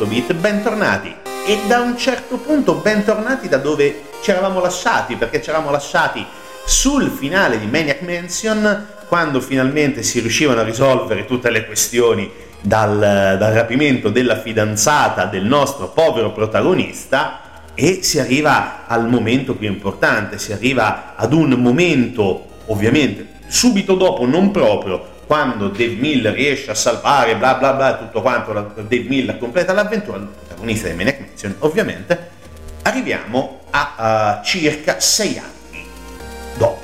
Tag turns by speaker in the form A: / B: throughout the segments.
A: 8 Bit, bentornati. E da un certo punto bentornati da dove ci eravamo lasciati, perché ci eravamo lasciati
B: sul finale di Maniac Mansion, quando finalmente si riuscivano a risolvere tutte le questioni dal, dal rapimento della fidanzata del nostro povero protagonista, e si arriva al momento più importante, si arriva ad un momento, ovviamente, subito dopo, non proprio, quando Dave Mill riesce a salvare, bla bla bla, tutto quanto, Dave Mill completa l'avventura, il protagonista di Maniac Mansion, ovviamente, arriviamo a uh, circa sei anni dopo.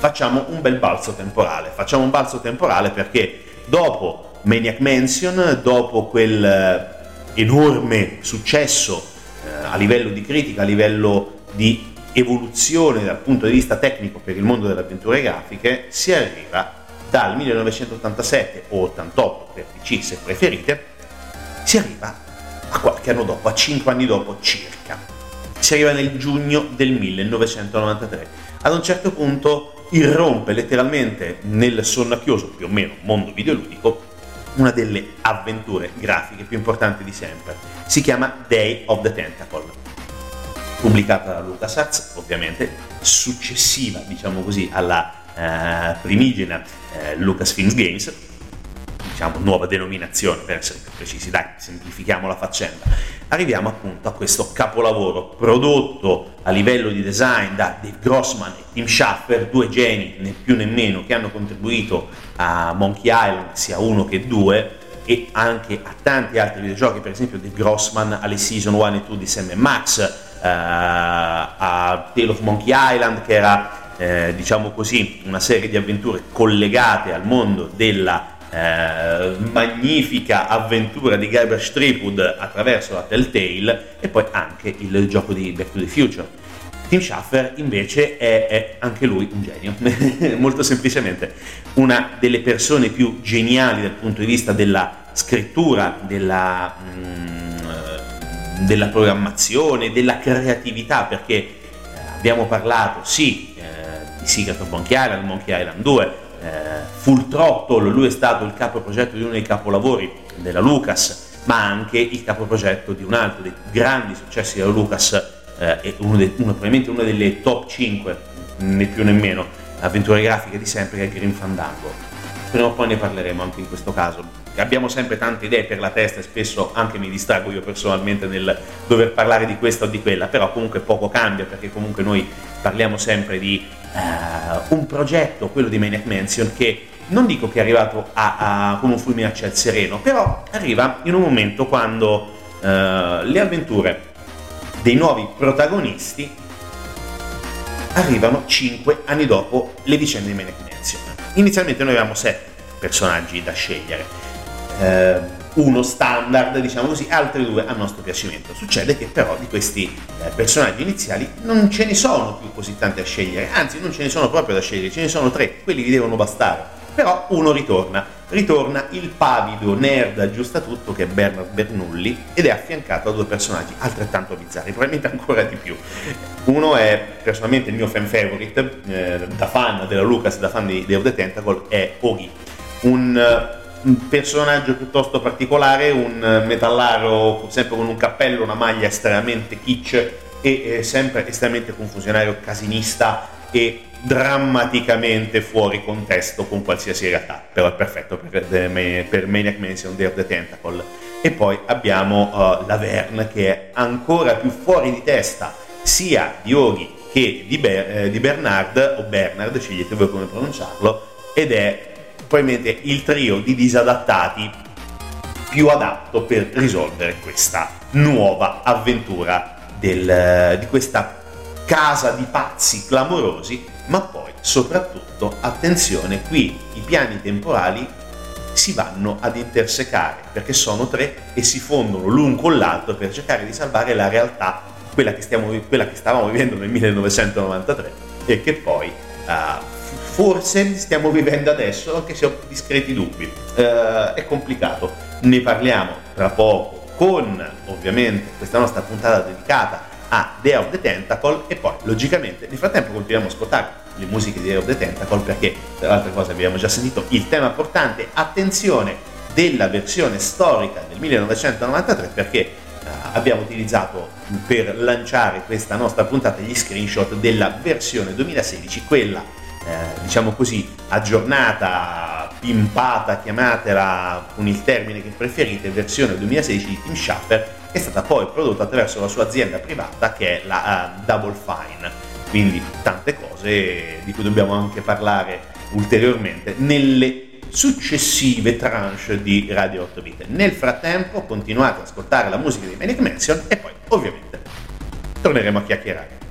B: Facciamo un bel balzo temporale, facciamo un balzo temporale perché dopo Maniac Mansion, dopo quel eh, enorme successo eh, a livello di critica, a livello di evoluzione dal punto di vista tecnico per il mondo delle avventure grafiche, si arriva dal 1987 o 88 per PC se preferite, si arriva a qualche anno dopo, a 5 anni dopo circa. Si arriva nel giugno del 1993. Ad un certo punto irrompe letteralmente nel sonnacchioso più o meno mondo videoludico una delle avventure grafiche più importanti di sempre. Si chiama Day of the Tentacle, pubblicata da LucasArts, ovviamente, successiva, diciamo così, alla eh, primigena eh, Lucasfilms Games, diciamo nuova denominazione per essere più precisi, dai, semplifichiamo la faccenda. Arriviamo appunto a questo capolavoro prodotto a livello di design da Dave Grossman e Tim Schaffer, due geni né più né meno che hanno contribuito a Monkey Island, sia uno che due, e anche a tanti altri videogiochi, per esempio Dave Grossman alle Season 1 e 2 di Sam Max, eh, a Tale of Monkey Island che era eh, diciamo così, una serie di avventure collegate al mondo della eh, magnifica avventura di Guybrush Threepwood attraverso la Telltale e poi anche il gioco di Back to the Future. Tim Schafer invece è, è, anche lui un genio, molto semplicemente una delle persone più geniali dal punto di vista della scrittura, della, mm, della programmazione, della creatività, perché eh, abbiamo parlato sì di Secret of Monkey Island, Monkey Island 2, eh, Full Throttle, lui è stato il capoprogetto di uno dei capolavori della Lucas, ma anche il capoprogetto di un altro dei grandi successi della Lucas, eh, uno, de, uno probabilmente una delle top 5, né più né meno, avventure grafiche di sempre, che è Green Fandango. Prima o poi ne parleremo anche in questo caso. Abbiamo sempre tante idee per la testa e spesso anche mi distrago io personalmente nel dover parlare di questa o di quella, però comunque poco cambia perché comunque noi parliamo sempre di uh, un progetto, quello di Maniac Mansion, che non dico che è arrivato a, a, come un fulmine a ciel sereno, però arriva in un momento quando uh, le avventure dei nuovi protagonisti arrivano 5 anni dopo le vicende di Maniac Mansion. Inizialmente noi avevamo 7 personaggi da scegliere. Uh, uno standard, diciamo così, altri due a nostro piacimento. Succede che però di questi eh, personaggi iniziali non ce ne sono più così tanti a scegliere, anzi non ce ne sono proprio da scegliere, ce ne sono tre, quelli vi devono bastare. Però uno ritorna, ritorna il pavido nerd aggiusta tutto che è Bernard Bernoulli ed è affiancato da due personaggi altrettanto bizzarri, probabilmente ancora di più. Uno è personalmente il mio fan favorite, eh, da fan della Lucas, da fan di Day the Tentacle, è Ogi, un un personaggio piuttosto particolare, un metallaro sempre con un cappello, una maglia estremamente kitsch e eh, sempre estremamente confusionario, casinista e drammaticamente fuori contesto con qualsiasi realtà, però è perfetto per, per Maniac Mansion Day of the Tentacle. E poi abbiamo uh, la Verne che è ancora più fuori di testa sia di Oghi che di, Ber- eh, di Bernard o Bernard, scegliete voi come pronunciarlo, ed è probabilmente il trio di disadattati più adatto per risolvere questa nuova avventura del, di questa casa di pazzi clamorosi, ma poi soprattutto, attenzione, qui i piani temporali si vanno ad intersecare perché sono tre e si fondono l'un con l'altro per cercare di salvare la realtà, quella che, stiamo, quella che stavamo vivendo nel 1993 e che poi uh, forse stiamo vivendo adesso, anche se ho discreti dubbi. Uh, è complicato, ne parliamo tra poco con ovviamente questa nostra puntata dedicata a Day of the Tentacle e poi logicamente nel frattempo continuiamo a ascoltare le musiche di Day of the Tentacle perché tra le altre cose abbiamo già sentito il tema portante, attenzione della versione storica del 1993 perché abbiamo utilizzato per lanciare questa nostra puntata gli screenshot della versione 2016, quella eh, diciamo così aggiornata, pimpata, chiamatela con il termine che preferite, versione 2016 di Team che è stata poi prodotta attraverso la sua azienda privata che è la uh, Double Fine. Quindi tante cose di cui dobbiamo anche parlare ulteriormente nelle successive tranche di Radio 8 Bit. Nel frattempo continuate ad ascoltare la musica di Manic Mansion e poi ovviamente torneremo a chiacchierare.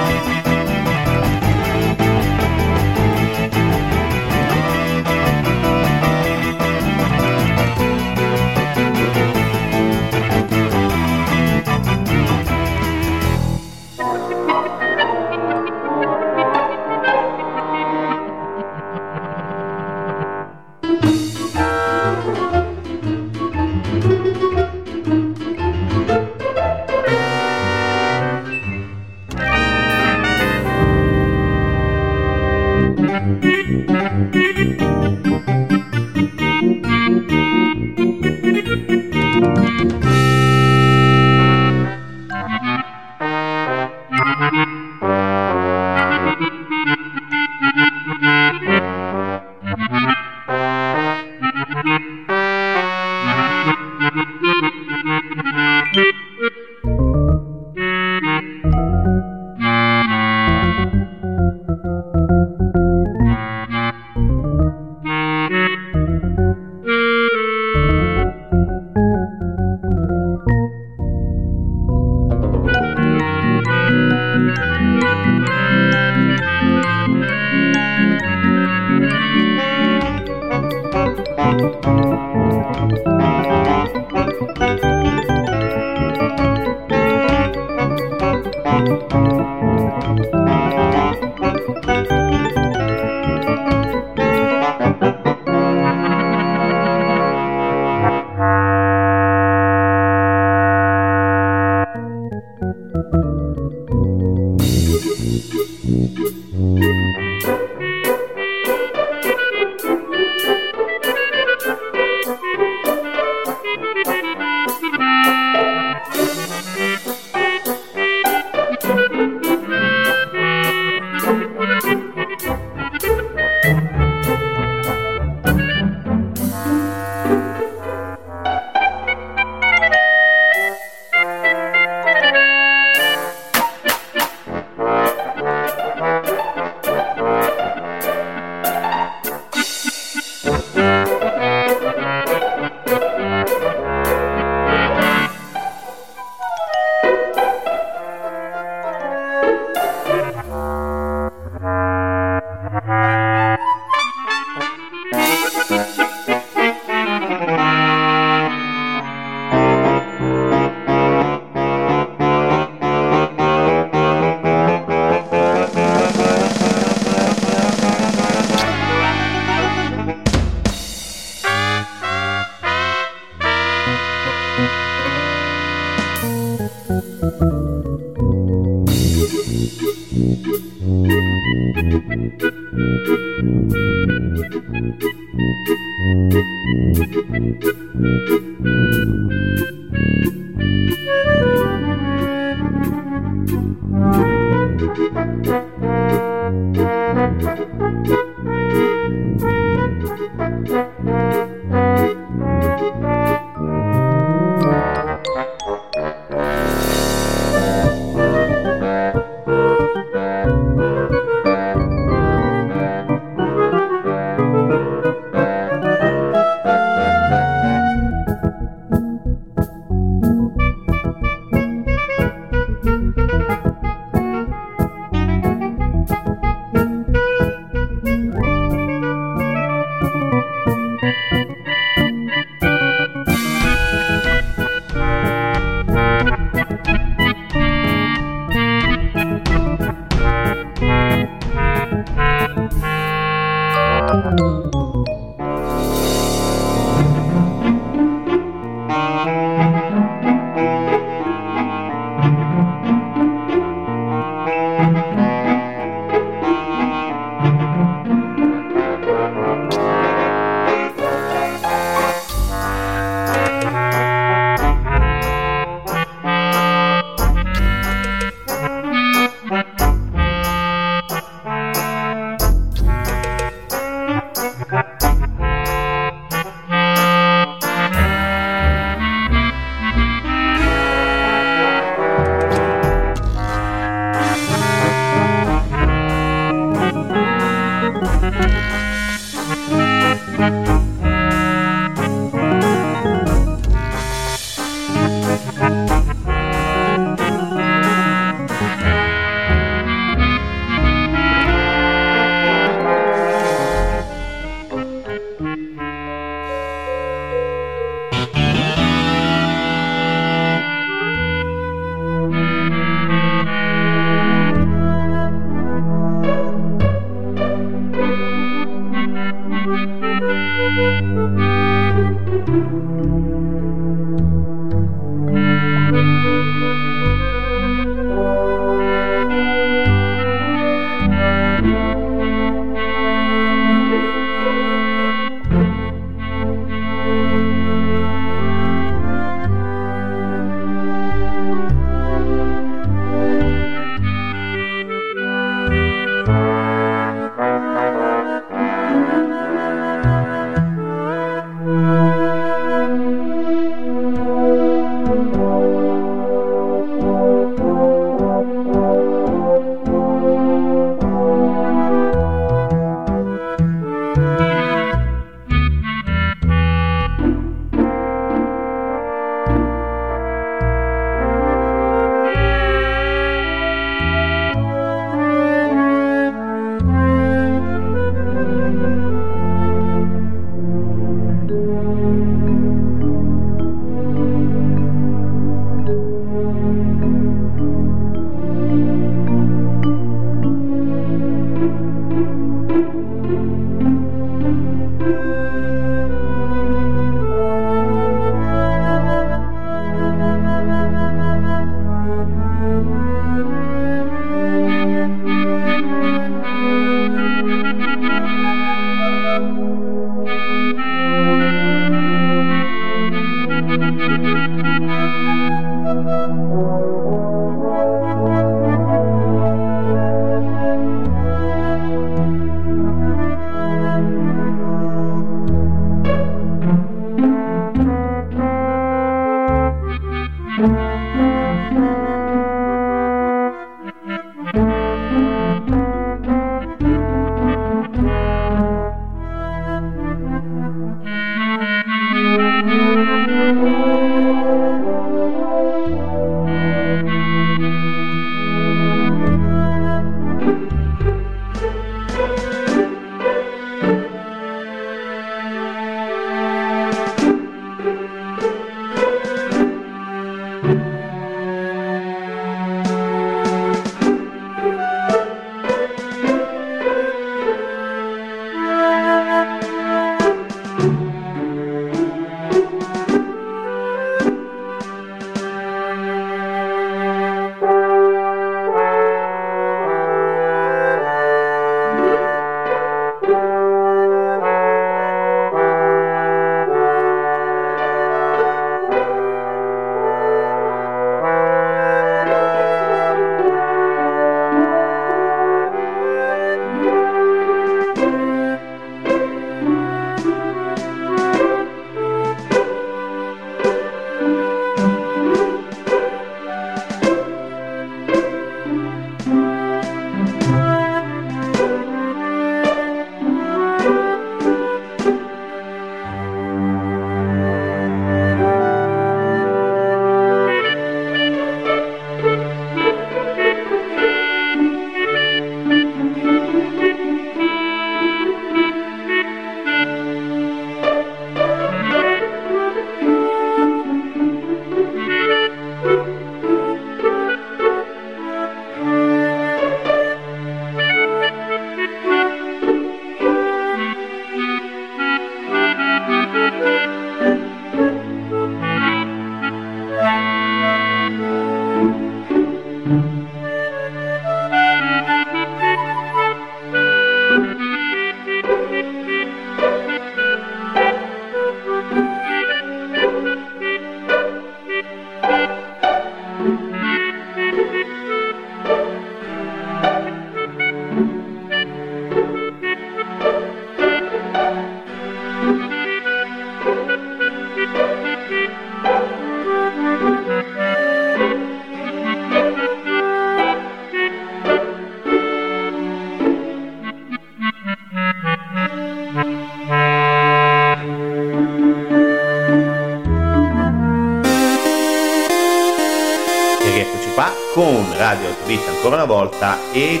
B: Ancora una volta e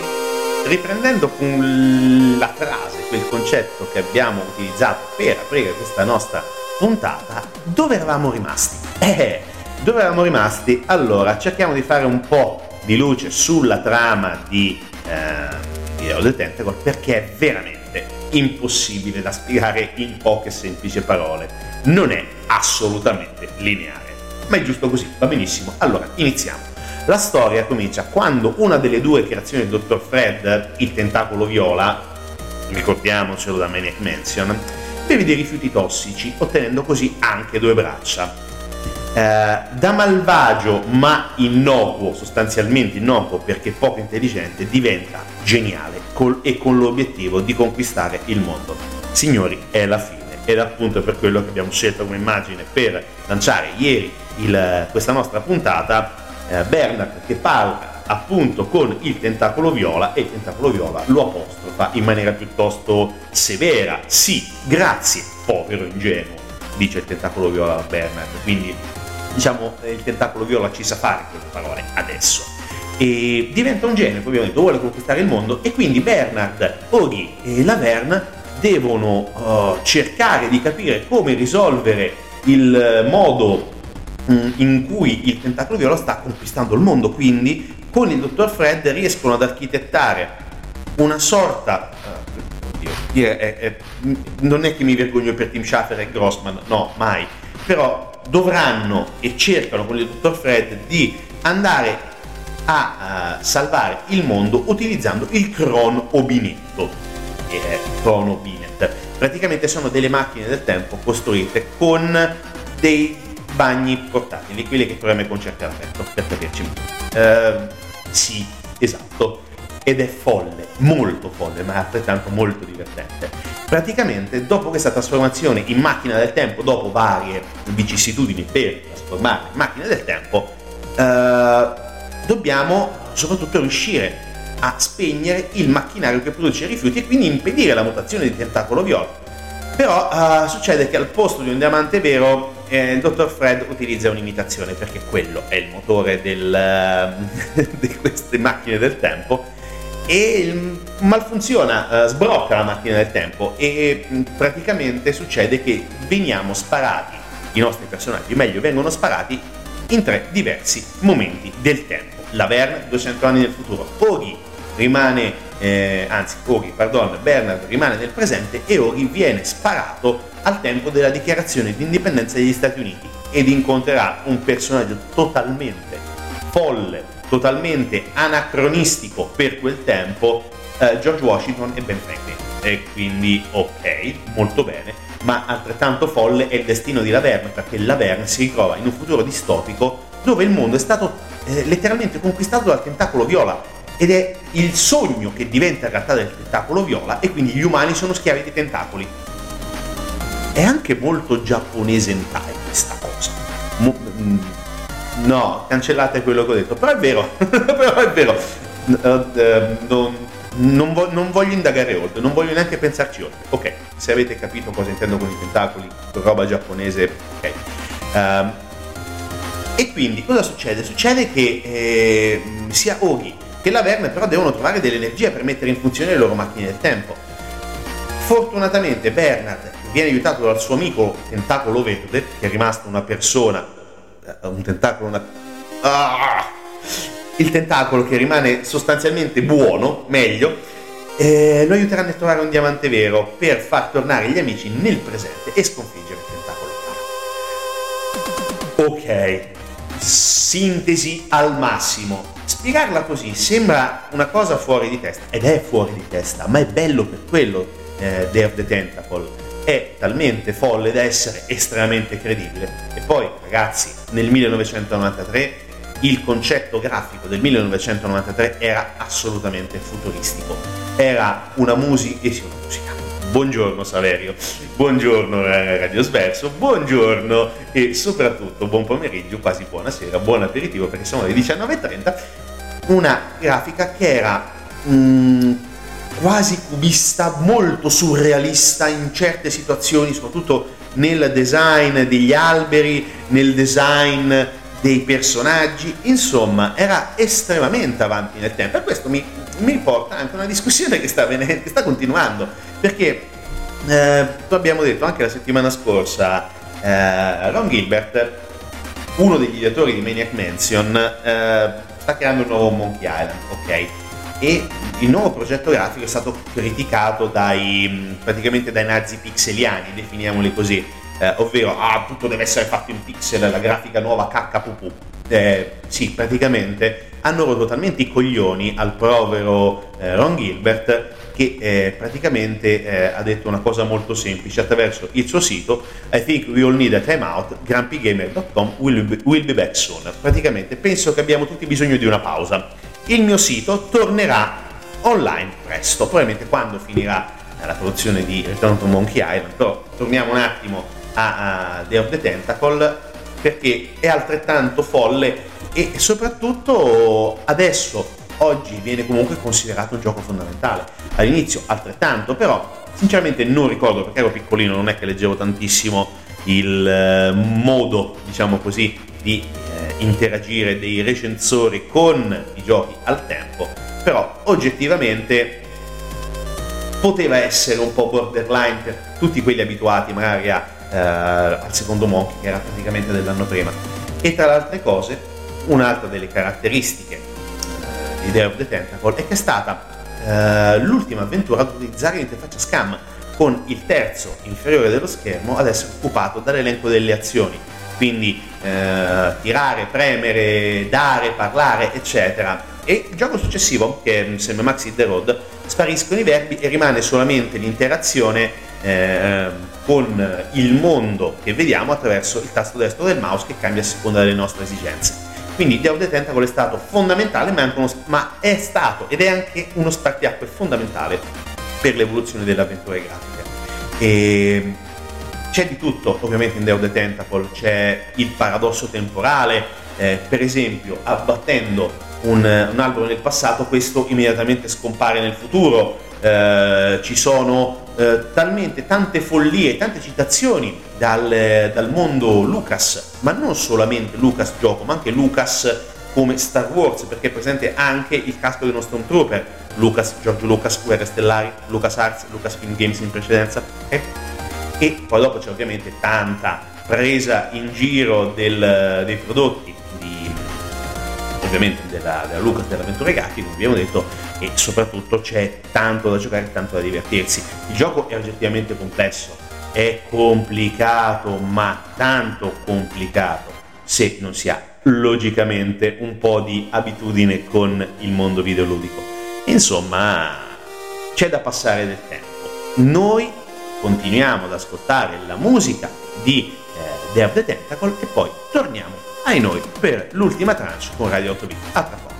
B: riprendendo con la frase, quel concetto che abbiamo utilizzato per aprire questa nostra puntata, dove eravamo rimasti? Eh, dove eravamo rimasti? Allora, cerchiamo di fare un po' di luce sulla trama di, eh, di Hero del Tentacle perché è veramente impossibile da spiegare in poche semplici parole. Non è assolutamente lineare, ma è giusto così, va benissimo. Allora, iniziamo. La storia comincia quando una delle due creazioni del Dr. Fred, il tentacolo viola, ricordiamocelo da Maniac Mansion, beve dei rifiuti tossici, ottenendo così anche due braccia. Eh, da malvagio ma innocuo, sostanzialmente innocuo perché poco intelligente, diventa geniale col, e con l'obiettivo di conquistare il mondo. Signori, è la fine ed appunto per quello che abbiamo scelto come immagine per lanciare ieri il, questa nostra puntata eh, Bernard che parla appunto con il tentacolo viola e il tentacolo viola lo apostrofa in maniera piuttosto severa. Sì, grazie, povero ingenuo, dice il tentacolo viola a Bernard. Quindi diciamo il tentacolo viola ci sa fare quelle parole adesso. E diventa un genio, ovviamente vuole conquistare il mondo e quindi Bernard, Ori e Laverne devono uh, cercare di capire come risolvere il modo in cui il tentacolo viola sta conquistando il mondo, quindi con il dottor Fred riescono ad architettare una sorta uh, oddio, è, è, non è che mi vergogno per Tim Schafer e Grossman, no, mai, però dovranno e cercano con il dottor Fred di andare a uh, salvare il mondo utilizzando il Cron Obinetto, che è Chrono Binet. Praticamente sono delle macchine del tempo costruite con dei bagni portatili, quelli che troviamo ai concerti all'aperto, per capirci. Uh, sì, esatto. Ed è folle, molto folle, ma altrettanto molto divertente. Praticamente, dopo questa trasformazione in macchina del tempo, dopo varie vicissitudini per trasformarla in macchina del tempo, uh, dobbiamo soprattutto riuscire a spegnere il macchinario che produce i rifiuti e quindi impedire la mutazione di tentacolo viola. Però uh, succede che al posto di un diamante vero eh, il dottor Fred utilizza un'imitazione perché quello è il motore del, di queste macchine del tempo e malfunziona, uh, sbrocca la macchina del tempo e mm, praticamente succede che veniamo sparati, i nostri personaggi meglio vengono sparati in tre diversi momenti del tempo. Laverne 200 anni nel futuro, Oghi rimane, eh, anzi Oghi, pardon, Bernard rimane nel presente e Oghi viene sparato al tempo della dichiarazione di indipendenza degli Stati Uniti ed incontrerà un personaggio totalmente folle, totalmente anacronistico per quel tempo, eh, George Washington e Ben Franklin. E quindi ok, molto bene, ma altrettanto folle è il destino di Laverne perché Laverne si ritrova in un futuro distopico dove il mondo è stato eh, letteralmente conquistato dal tentacolo viola ed è il sogno che diventa realtà del tentacolo viola e quindi gli umani sono schiavi di tentacoli è anche molto giapponese time questa cosa. Mo, mm, no, cancellate quello che ho detto, però è vero, però è vero. Uh, uh, non, non, vo- non, voglio indagare oltre, non voglio neanche pensarci oltre. Ok, se avete capito cosa intendo con i tentacoli, roba giapponese, ok. Uh, e quindi cosa succede? Succede che eh, sia Ogi che la Verne però devono trovare delle energie per mettere in funzione le loro macchine del tempo. Fortunatamente Bernard viene aiutato dal suo amico Tentacolo Verde, che è rimasto una persona, eh, un tentacolo, una... Ah! il tentacolo che rimane sostanzialmente buono, meglio, eh, lo aiuteranno a trovare un diamante vero per far tornare gli amici nel presente e sconfiggere il tentacolo Ok, sintesi al massimo. Spiegarla così sembra una cosa fuori di testa, ed è fuori di testa, ma è bello per quello eh, Day the Tentacle è talmente folle da essere estremamente credibile. E poi, ragazzi, nel 1993 il concetto grafico del 1993 era assolutamente futuristico. Era una musica, eh sì, una musica. Buongiorno Saverio, buongiorno eh, Radio Sverso, buongiorno e soprattutto buon pomeriggio, quasi buonasera, buon aperitivo perché siamo alle 19.30. Una grafica che era mm, quasi cubista, molto surrealista in certe situazioni, soprattutto nel design degli alberi, nel design dei personaggi, insomma era estremamente avanti nel tempo e questo mi, mi riporta anche a una discussione che sta, che sta continuando, perché eh, abbiamo detto anche la settimana scorsa, eh, Ron Gilbert, uno degli ideatori di Maniac Mansion, eh, sta creando un nuovo Monkey Island, ok? E il nuovo progetto grafico è stato criticato dai, praticamente dai nazi pixeliani, definiamoli così, eh, ovvero ah, tutto deve essere fatto in pixel, la grafica nuova KPP. Eh, sì, praticamente hanno rotto talmente i coglioni al povero eh, Ron Gilbert che eh, praticamente eh, ha detto una cosa molto semplice attraverso il suo sito I think we all need a timeout grumpygamer.com will be, will be back soon praticamente penso che abbiamo tutti bisogno di una pausa. Il mio sito tornerà online presto probabilmente quando finirà la produzione di Return to Monkey Island però torniamo un attimo a, a Day of the Tentacle perché è altrettanto folle e soprattutto adesso oggi viene comunque considerato un gioco fondamentale. All'inizio altrettanto, però sinceramente non ricordo perché ero piccolino, non è che leggevo tantissimo il eh, modo, diciamo così, di eh, interagire dei recensori con i giochi al tempo, però oggettivamente poteva essere un po' borderline per tutti quelli abituati magari a, eh, al secondo Monkey che era praticamente dell'anno prima. E tra le altre cose, un'altra delle caratteristiche di Day of the Tentacle è che è stata eh, l'ultima avventura ad utilizzare l'interfaccia SCAM con il terzo inferiore dello schermo ad essere occupato dall'elenco delle azioni quindi eh, tirare, premere, dare, parlare eccetera e il gioco successivo che Max Hit the Road spariscono i verbi e rimane solamente l'interazione eh, con il mondo che vediamo attraverso il tasto destro del mouse che cambia a seconda delle nostre esigenze. Quindi Day the Tentacle è stato fondamentale, ma, uno, ma è stato ed è anche uno spartiacque fondamentale per l'evoluzione delle avventure grafiche. E c'è di tutto ovviamente in Day the Tentacle, c'è il paradosso temporale, eh, per esempio abbattendo un, un, albero nel passato questo immediatamente scompare nel futuro, eh, ci sono eh, talmente tante follie, tante citazioni dal, dal, mondo Lucas, ma non solamente Lucas gioco, ma anche Lucas come Star Wars, perché è presente anche il casco dello Stormtrooper, Lucas, George Lucas, Guerre Stellari, Lucas Arts, Lucas Film Games in precedenza, okay? e poi dopo c'è ovviamente tanta presa in giro del, dei prodotti di, ovviamente della, della Lucas dell'avventura grafica, come abbiamo detto, e soprattutto c'è tanto da giocare, tanto da divertirsi. Il gioco è oggettivamente complesso, è complicato, ma tanto complicato se non si ha logicamente un po' di abitudine con il mondo videoludico. Insomma, c'è da passare del tempo. Noi continuiamo ad ascoltare la musica di eh, Day of the Tentacle e poi torniamo ai noi per l'ultima tranche con Radio 8 bit. A tra poco.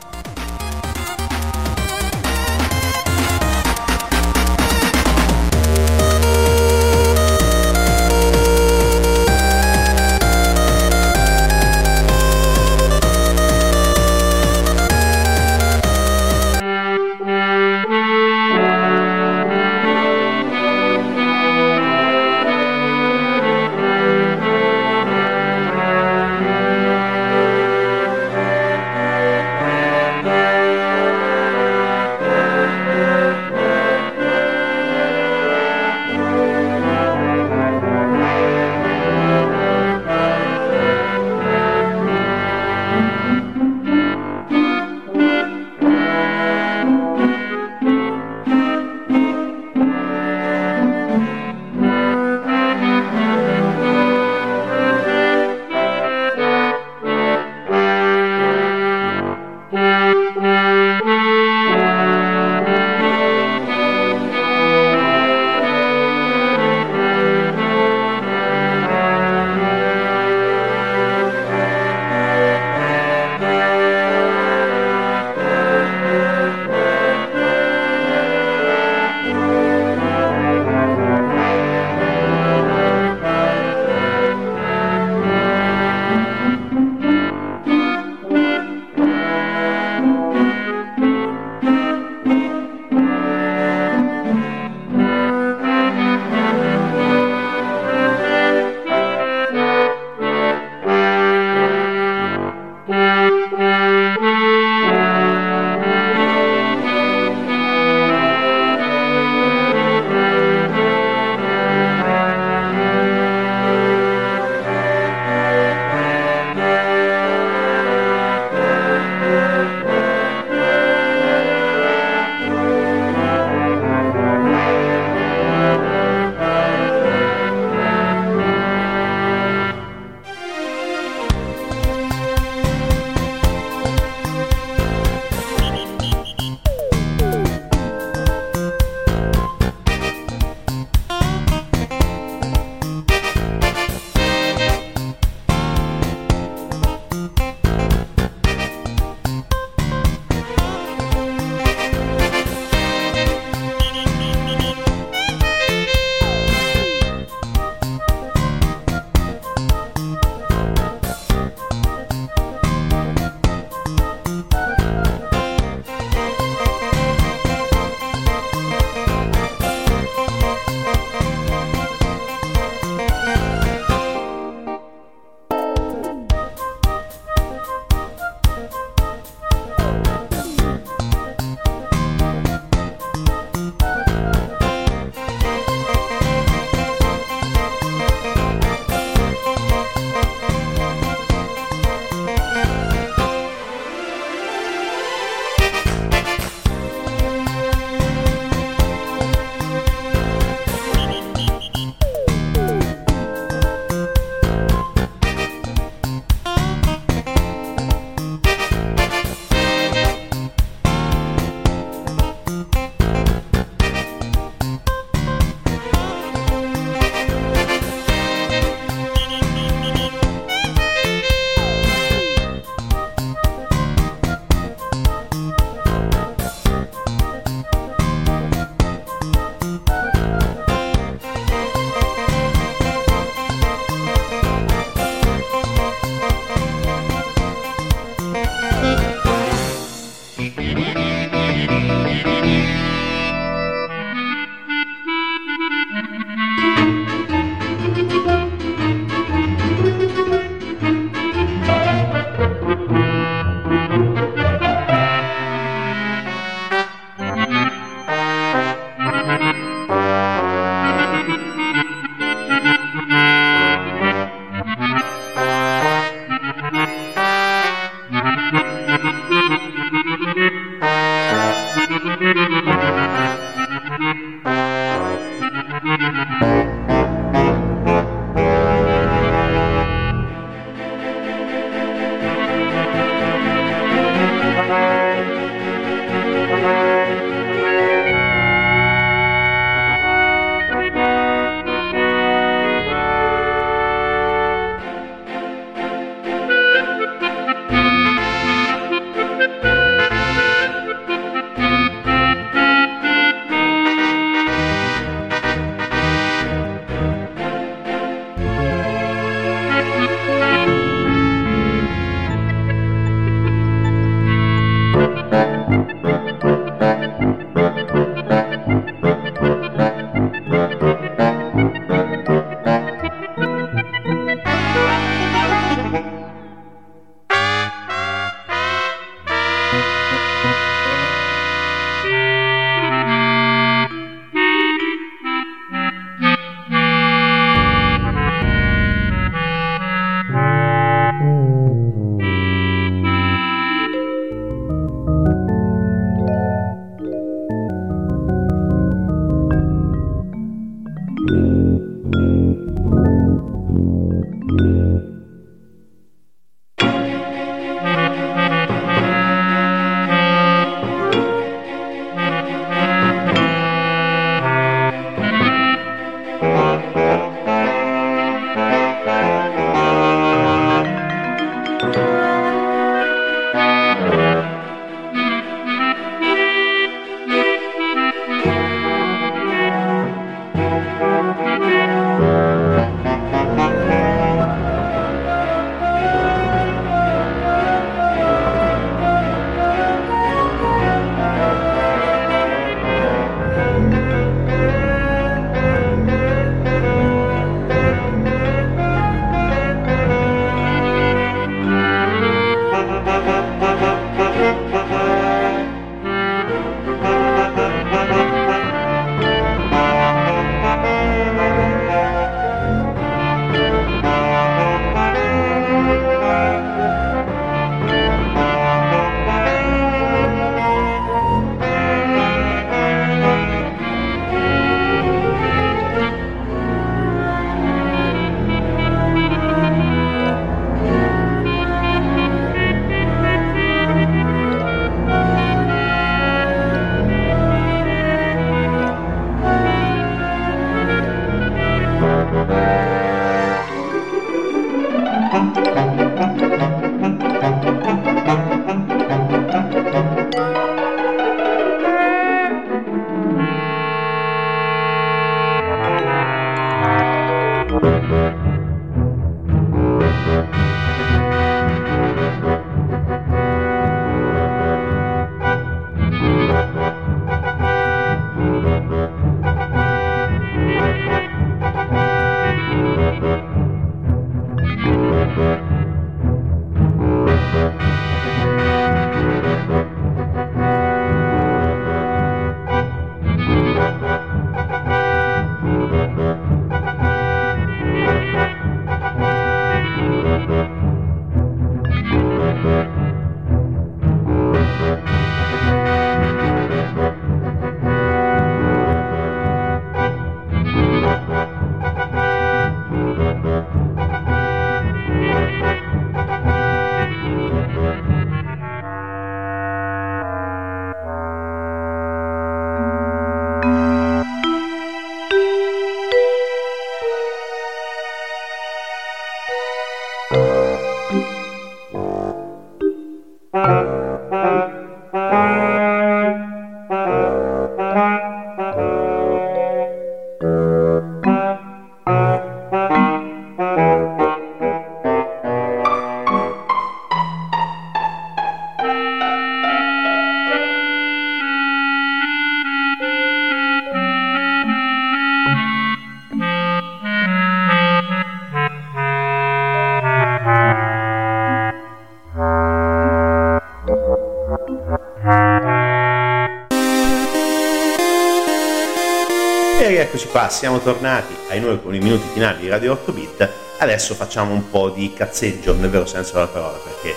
B: Qua, siamo tornati ai nuovi minuti finali di Radio 8 Bit. Adesso facciamo un po' di cazzeggio nel vero senso della parola, perché eh,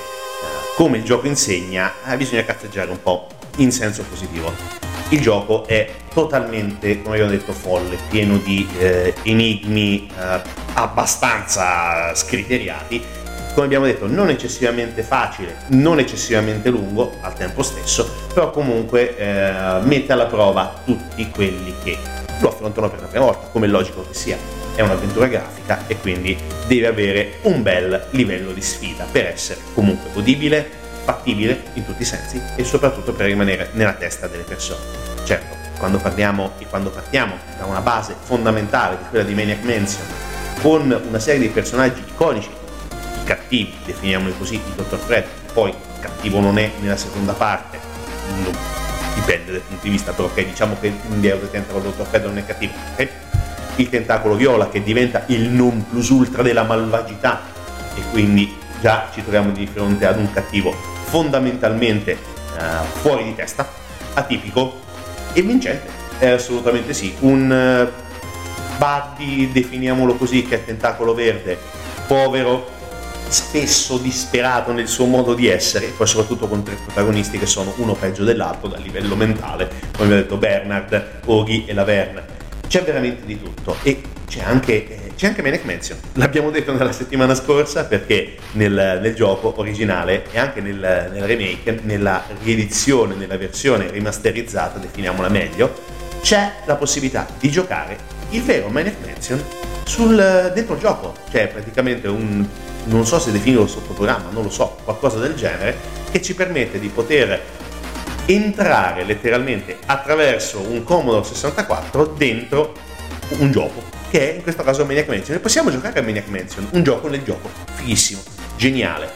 B: come il gioco insegna, eh, bisogna cazzeggiare un po' in senso positivo. Il gioco è totalmente, come abbiamo detto, folle, pieno di eh, enigmi eh, abbastanza scriteriati. Come abbiamo detto, non eccessivamente facile, non eccessivamente lungo al tempo stesso, però comunque eh, mette alla prova tutti quelli che lo affrontano per la prima volta, come è logico che sia. È un'avventura grafica e quindi deve avere un bel livello di sfida per essere comunque godibile, fattibile in tutti i sensi e soprattutto per rimanere nella testa delle persone. Certo, quando parliamo e quando partiamo da una base fondamentale di quella di Maniac Mansion, con una serie di personaggi iconici, i cattivi, definiamoli così, il Dr. Fred, poi cattivo non è nella seconda parte, dipende dal punto di vista, però ok, diciamo che the Tentacle Dottor Fred non è cattivo, ok? Il tentacolo viola che diventa il non plus ultra della malvagità e quindi già ci troviamo di fronte ad un cattivo fondamentalmente uh, fuori di testa, atipico e vincente, è assolutamente sì, un uh, Buddy, definiamolo così, che è tentacolo verde, povero, spesso disperato nel suo modo di essere, poi soprattutto con tre protagonisti che sono uno peggio dell'altro dal livello mentale, come vi ho detto Bernard, Oghi e Laverne. C'è veramente di tutto e c'è anche, eh, c'è anche Maniac Mansion, l'abbiamo detto nella settimana scorsa perché nel, nel gioco originale e anche nel, nel remake, nella riedizione, nella versione rimasterizzata, definiamola meglio, c'è la possibilità di giocare il vero Maniac Mansion sul, dentro il gioco, cioè praticamente un non so se definirlo sottoprogramma, non lo so, qualcosa del genere, che ci permette di poter entrare letteralmente attraverso un Commodore 64 dentro un gioco, che è in questo caso Maniac Mansion. E possiamo giocare a Maniac Mansion, un gioco nel gioco, fighissimo, geniale.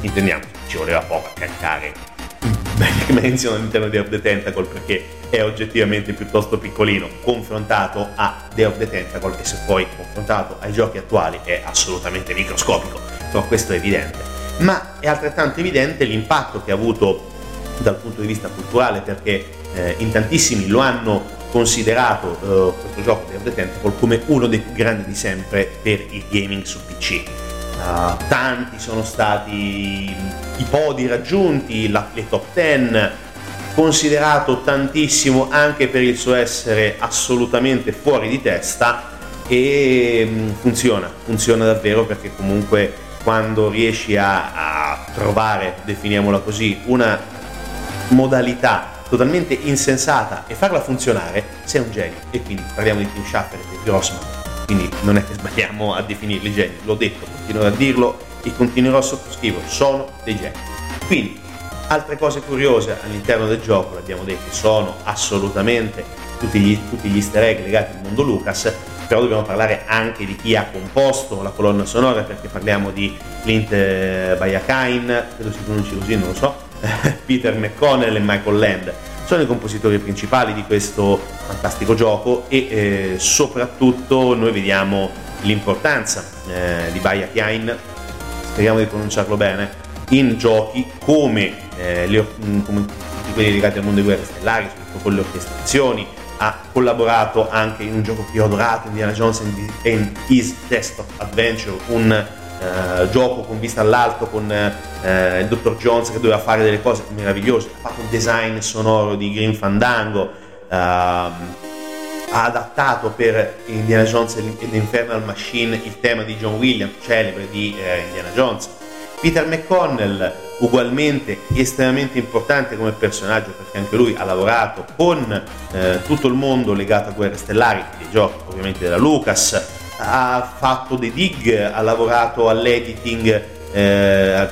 B: Intendiamo, ci voleva poco a caricare Maniac Mansion all'interno di of the Tentacle perché è oggettivamente piuttosto piccolino confrontato a Day of the Tentacle e se poi confrontato ai giochi attuali è assolutamente microscopico, però questo è evidente. Ma è altrettanto evidente l'impatto che ha avuto dal punto di vista culturale perché eh, in tantissimi lo hanno considerato eh, questo gioco Day of the Tentacle come uno dei più grandi di sempre per il gaming su PC Uh, tanti sono stati i podi raggiunti, la, le top 10, considerato tantissimo anche per il suo essere assolutamente fuori di testa e mm, funziona, funziona davvero perché comunque quando riesci a, a trovare, definiamola così, una modalità totalmente insensata e farla funzionare, sei un genio. E quindi parliamo di Tim Schafer e di Grossman quindi non è che sbagliamo a definirli geni, l'ho detto, continuerò a dirlo e continuerò a sottoscriverlo, sono dei geni. Quindi, altre cose curiose all'interno del gioco, l'abbiamo detto, sono assolutamente tutti gli, tutti gli easter egg legati al mondo Lucas, però dobbiamo parlare anche di chi ha composto la colonna sonora, perché parliamo di Clint eh, Bayakain, credo si pronunci così, non lo so, Peter McConnell e Michael Land. Sono i compositori principali di questo fantastico gioco e eh, soprattutto noi vediamo l'importanza eh, di Baya Kine, speriamo di pronunciarlo bene, in giochi come, eh, le, mm, come quelli legati al mondo di guerre stellari, soprattutto con le orchestrazioni, ha collaborato anche in un gioco che ho adorato, Indiana Jones and His Test of Adventure, un eh, gioco con vista all'alto con eh, il dottor Jones che doveva fare delle cose meravigliose, ha fatto un design sonoro di Green Fandango, eh, ha adattato per Indiana Jones e l'Infernal Machine il tema di John Williams, celebre di eh, Indiana Jones. Peter McConnell, ugualmente estremamente importante come personaggio perché anche lui ha lavorato con eh, tutto il mondo legato a Guerre Stellari, dei giochi ovviamente della Lucas, ha fatto dei dig, ha lavorato all'editing eh,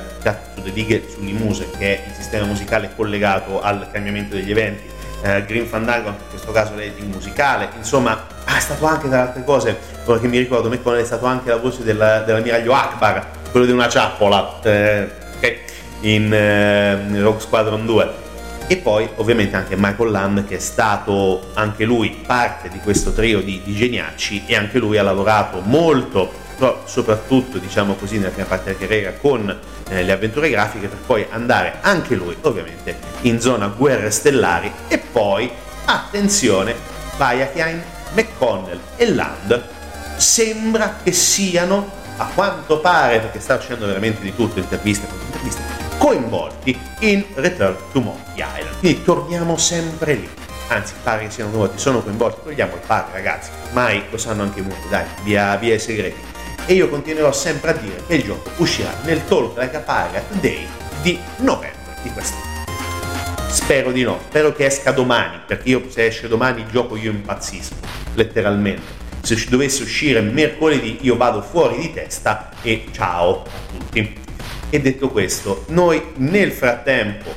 B: su The Dig sull'Imuse, che è il sistema musicale collegato al cambiamento degli eventi. Eh, Green Fandango, anche in questo caso l'editing musicale, insomma è stato anche tra altre cose, ora che mi ricordo, McConnell è stato anche la voce della, dell'ammiraglio Akbar, quello di una ciappola, eh, in eh, Rogue Squadron 2 e poi ovviamente anche Michael Land che è stato anche lui parte di questo trio di, di geniacci e anche lui ha lavorato molto però soprattutto diciamo così nella prima parte della carriera con eh, le avventure grafiche per poi andare anche lui ovviamente in zona guerre stellari e poi attenzione Bayakian, McConnell e Land sembra che siano a quanto pare perché sta uscendo veramente di tutto interviste con interviste coinvolti in Return to Monkey Island. Quindi torniamo sempre lì. Anzi, pare che siano coinvolti, sono coinvolti, togliamo il pare ragazzi, ormai lo sanno anche molti, dai, via, via i segreti. E io continuerò sempre a dire che il gioco uscirà nel Talk Like a Pirate Day di novembre di quest'anno. Spero di no, spero che esca domani, perché io se esce domani il gioco io impazzisco, letteralmente. Se dovesse uscire mercoledì io vado fuori di testa e ciao a tutti. E detto questo, noi nel frattempo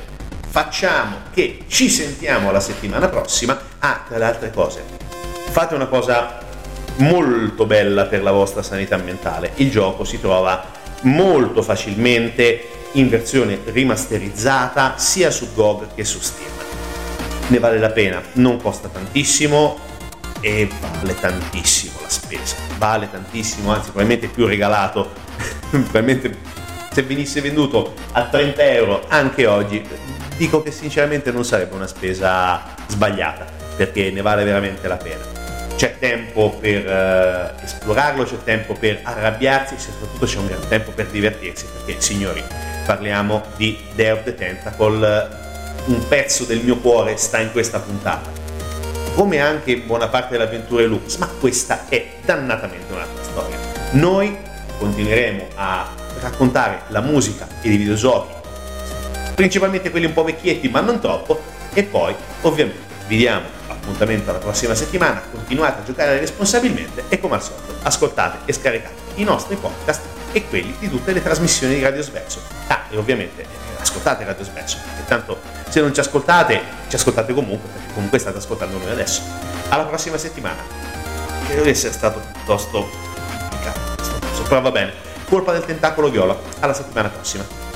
B: facciamo che ci sentiamo la settimana prossima. Ah, tra le altre cose, fate una cosa molto bella per la vostra sanità mentale. Il gioco si trova molto facilmente in versione rimasterizzata sia su GOG che su Steam. Ne vale la pena, non costa tantissimo e vale tantissimo la spesa. Vale tantissimo, anzi probabilmente più regalato, probabilmente se venisse venduto a 30 euro anche oggi, dico che sinceramente non sarebbe una spesa sbagliata, perché ne vale veramente la pena. C'è tempo per uh, esplorarlo, c'è tempo per arrabbiarsi, e soprattutto c'è un gran tempo per divertirsi, perché signori, parliamo di Day of the Tentacle, un pezzo del mio cuore sta in questa puntata. Come anche buona parte dell'avventura di Lucas, ma questa è dannatamente un'altra storia. Noi continueremo a raccontare la musica e i videogiochi, principalmente quelli un po' vecchietti ma non troppo, e poi ovviamente vi diamo appuntamento alla prossima settimana, continuate a giocare responsabilmente e come al solito ascoltate e scaricate i nostri podcast e quelli di tutte le trasmissioni di Radio Sverso. Ah, e ovviamente eh, ascoltate Radio Sverso, perché tanto se non ci ascoltate, ci ascoltate comunque, perché comunque state ascoltando noi adesso. Alla prossima settimana. Credo di essere stato piuttosto complicato però va bene. Colpa del tentacolo viola. Alla settimana prossima.